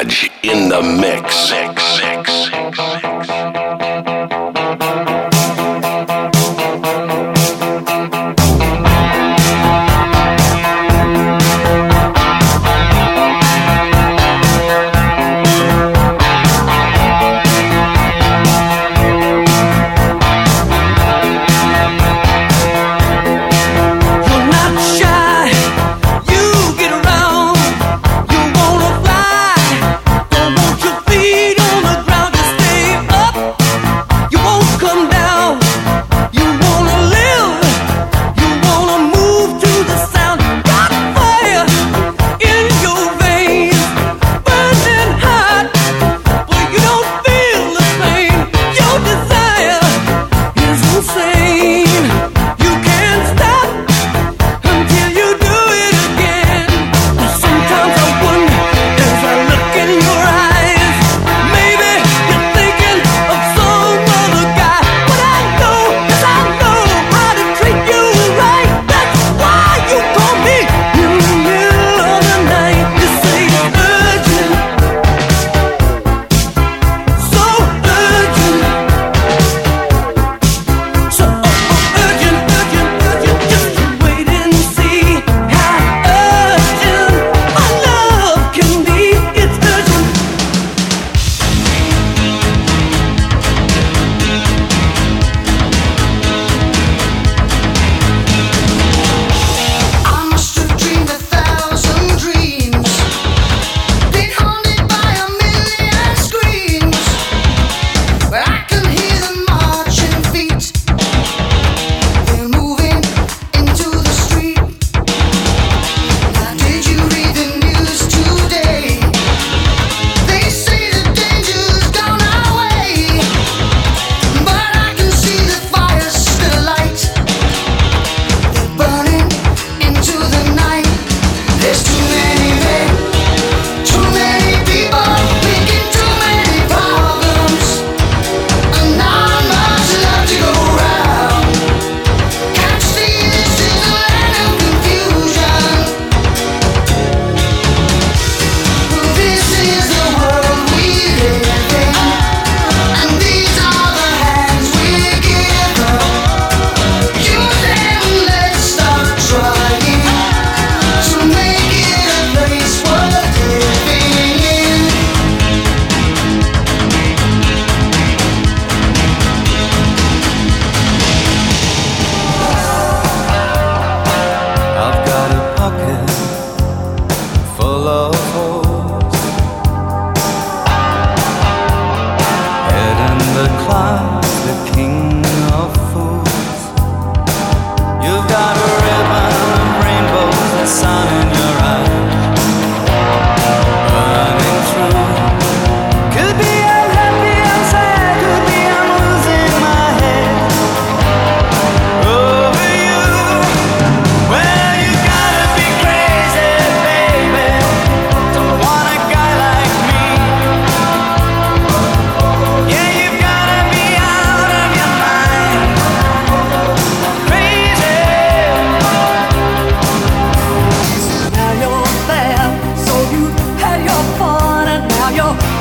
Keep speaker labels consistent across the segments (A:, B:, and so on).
A: Garage in the mix. mix, mix, mix.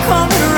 B: come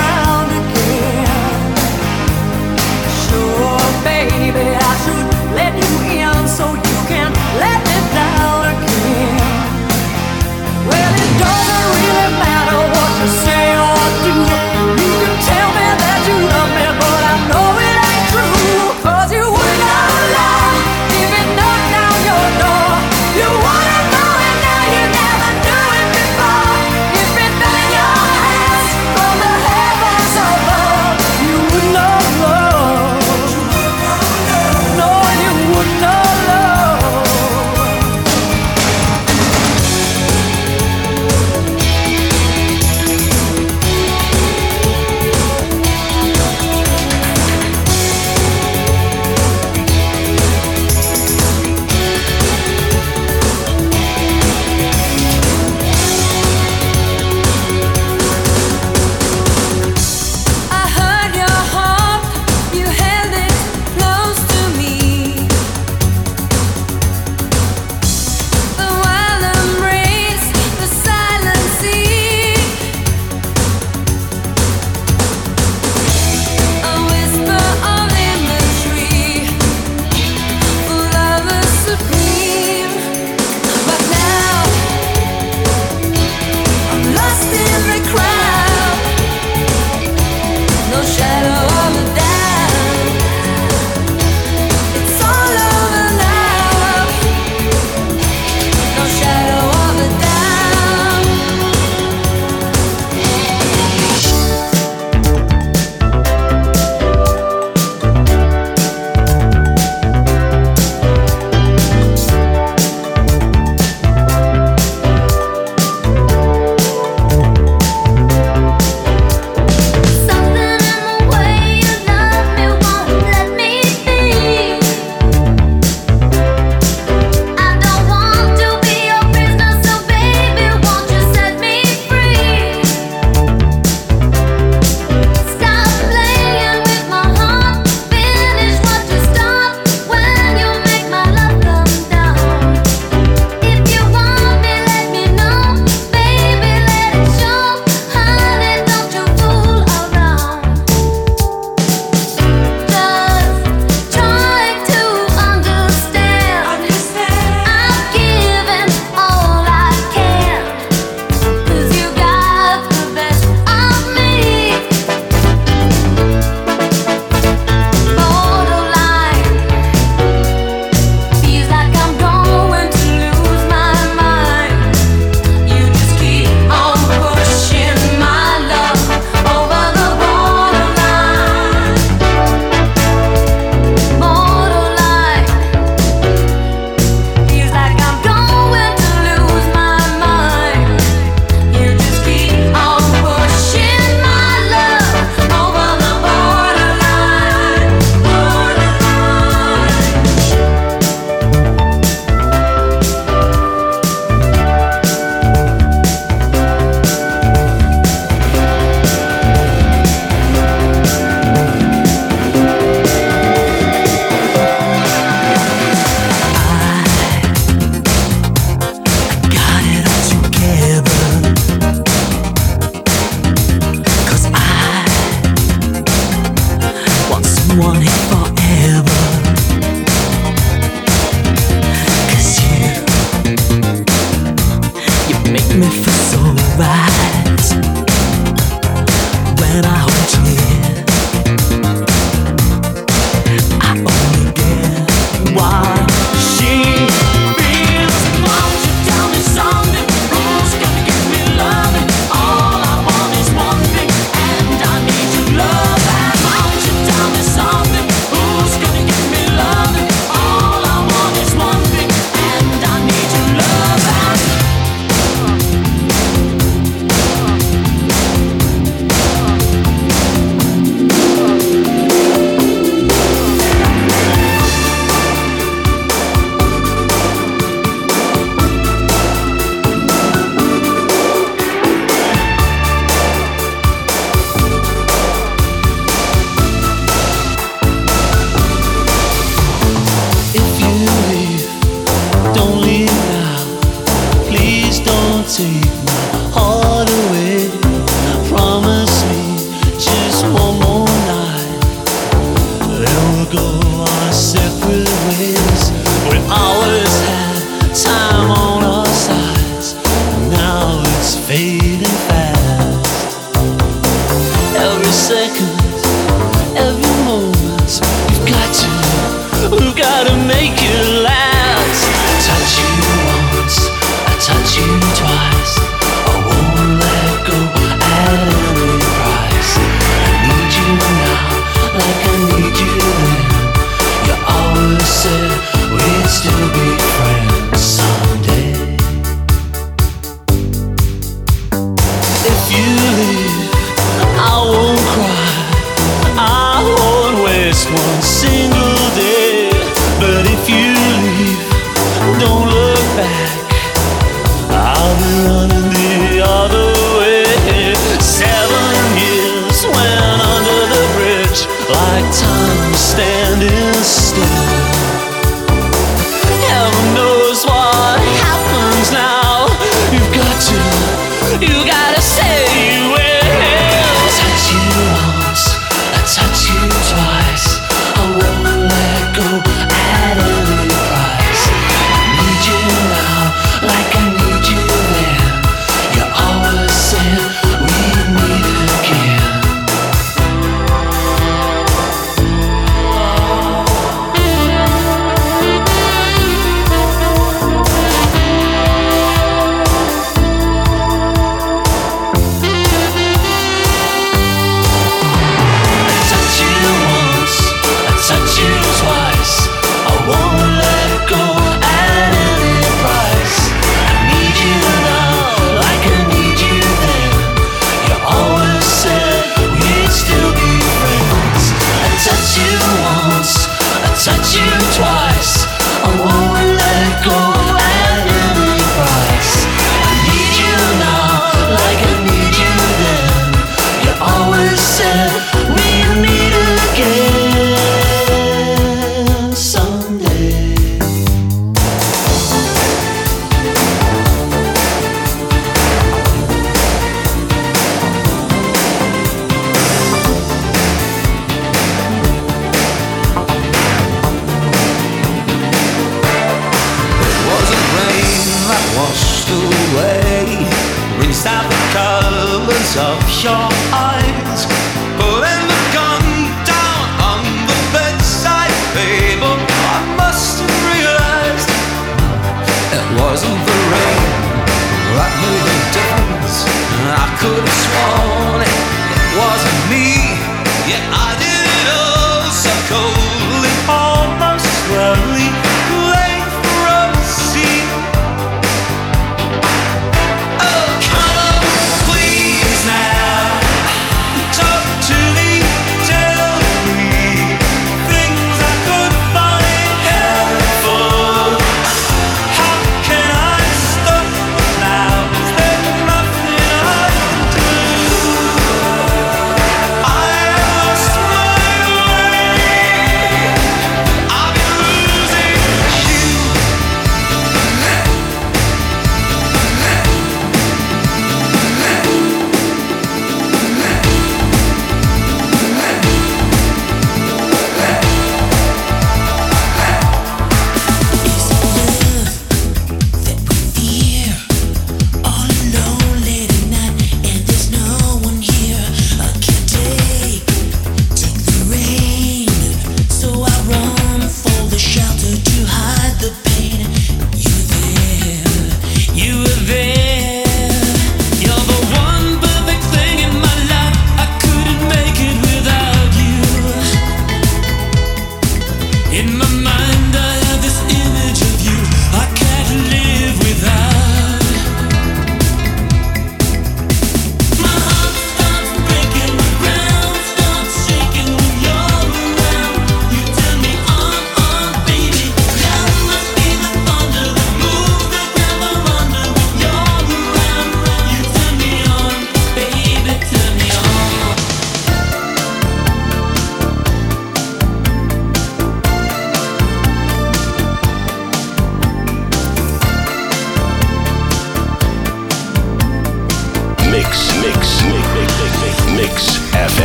C: One is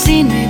D: seen me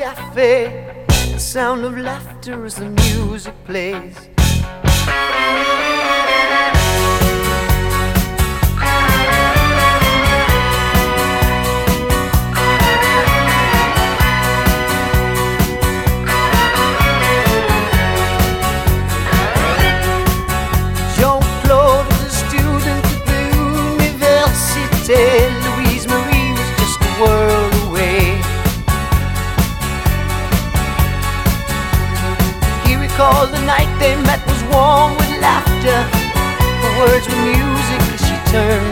E: cafe. The sound of laughter as the music plays. Jean-Claude is a student at the university. words were music as she turned.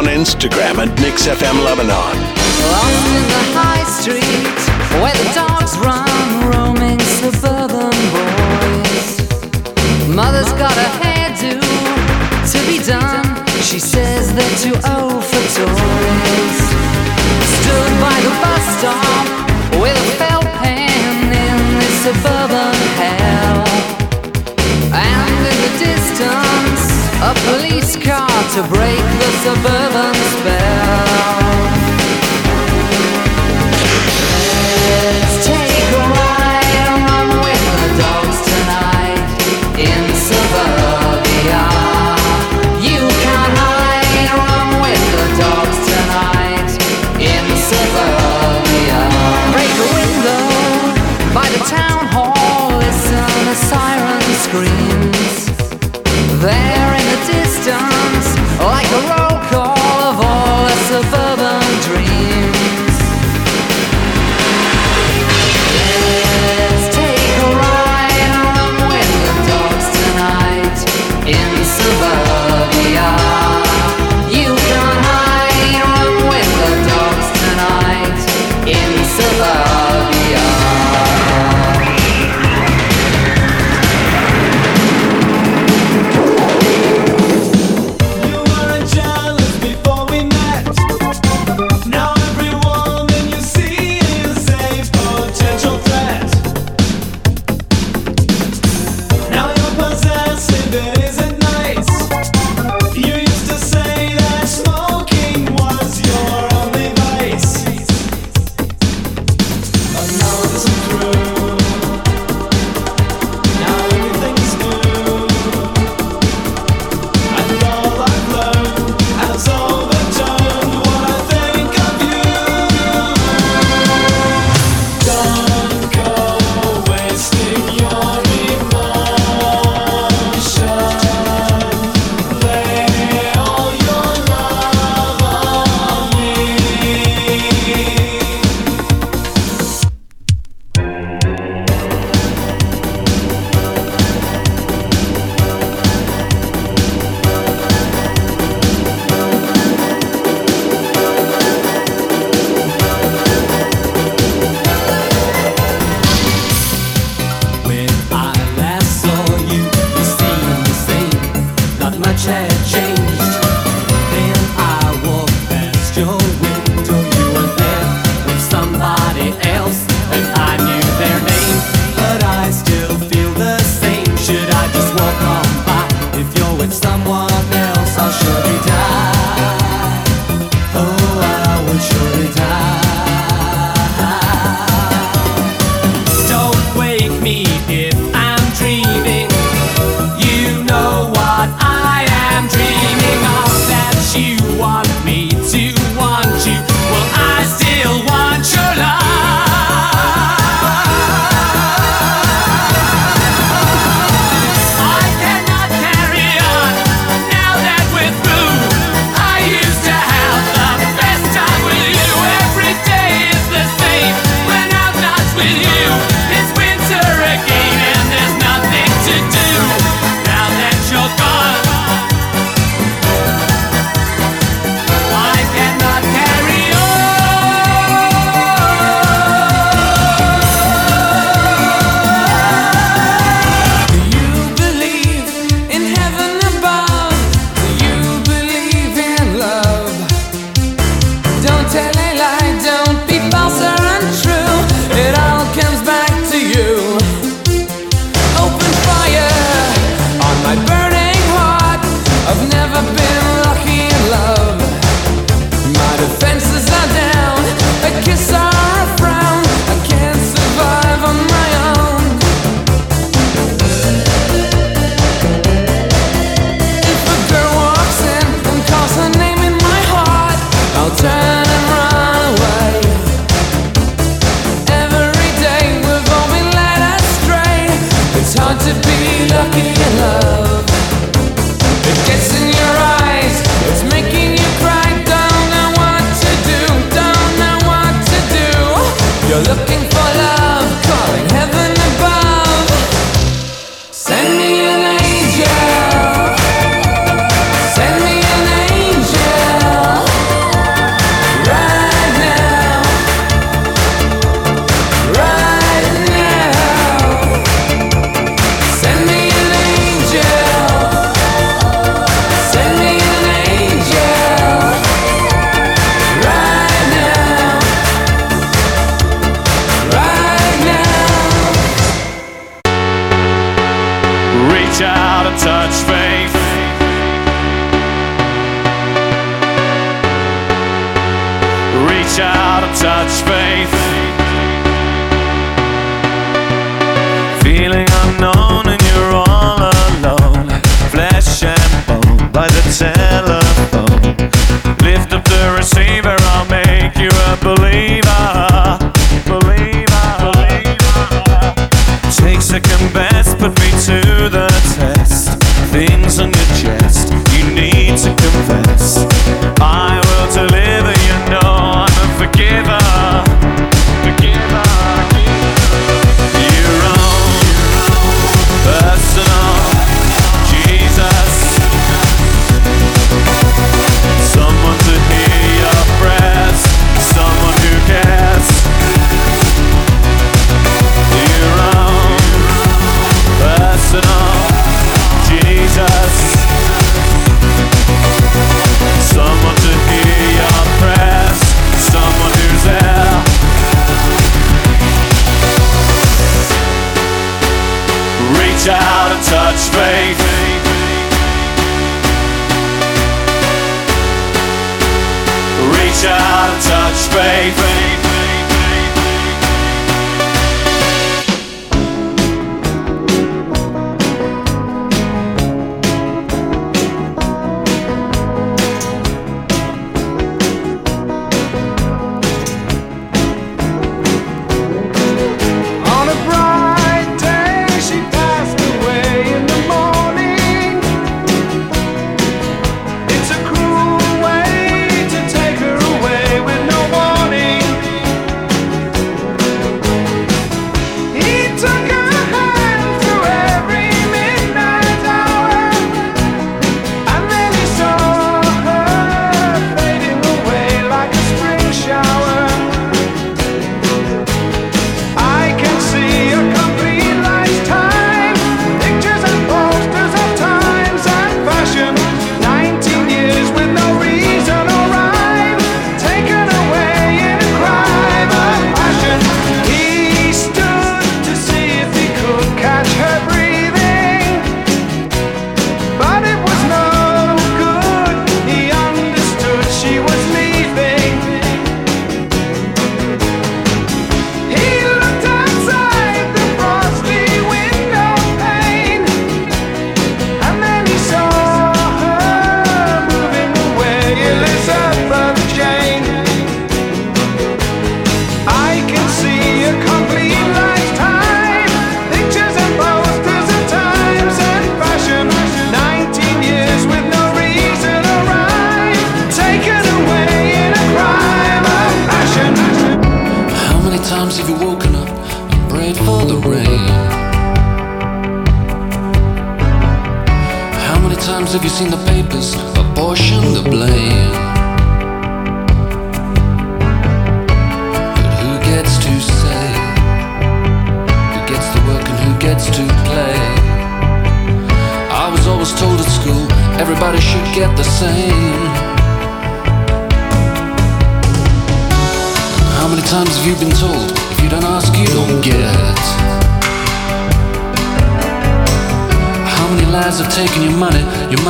F: on
A: Instagram at MixFM Lebanon.
B: Lost in the high street where the dogs run, roaming suburban boys. Mother's got a hairdo to be done. She says they're too old for toys. Stood by the bus stop with a felt pen in this suburban hell. And in the distance, a police car to break the suburban.
F: dreaming of
G: that you want.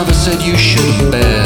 G: Mother said you shouldn't bet.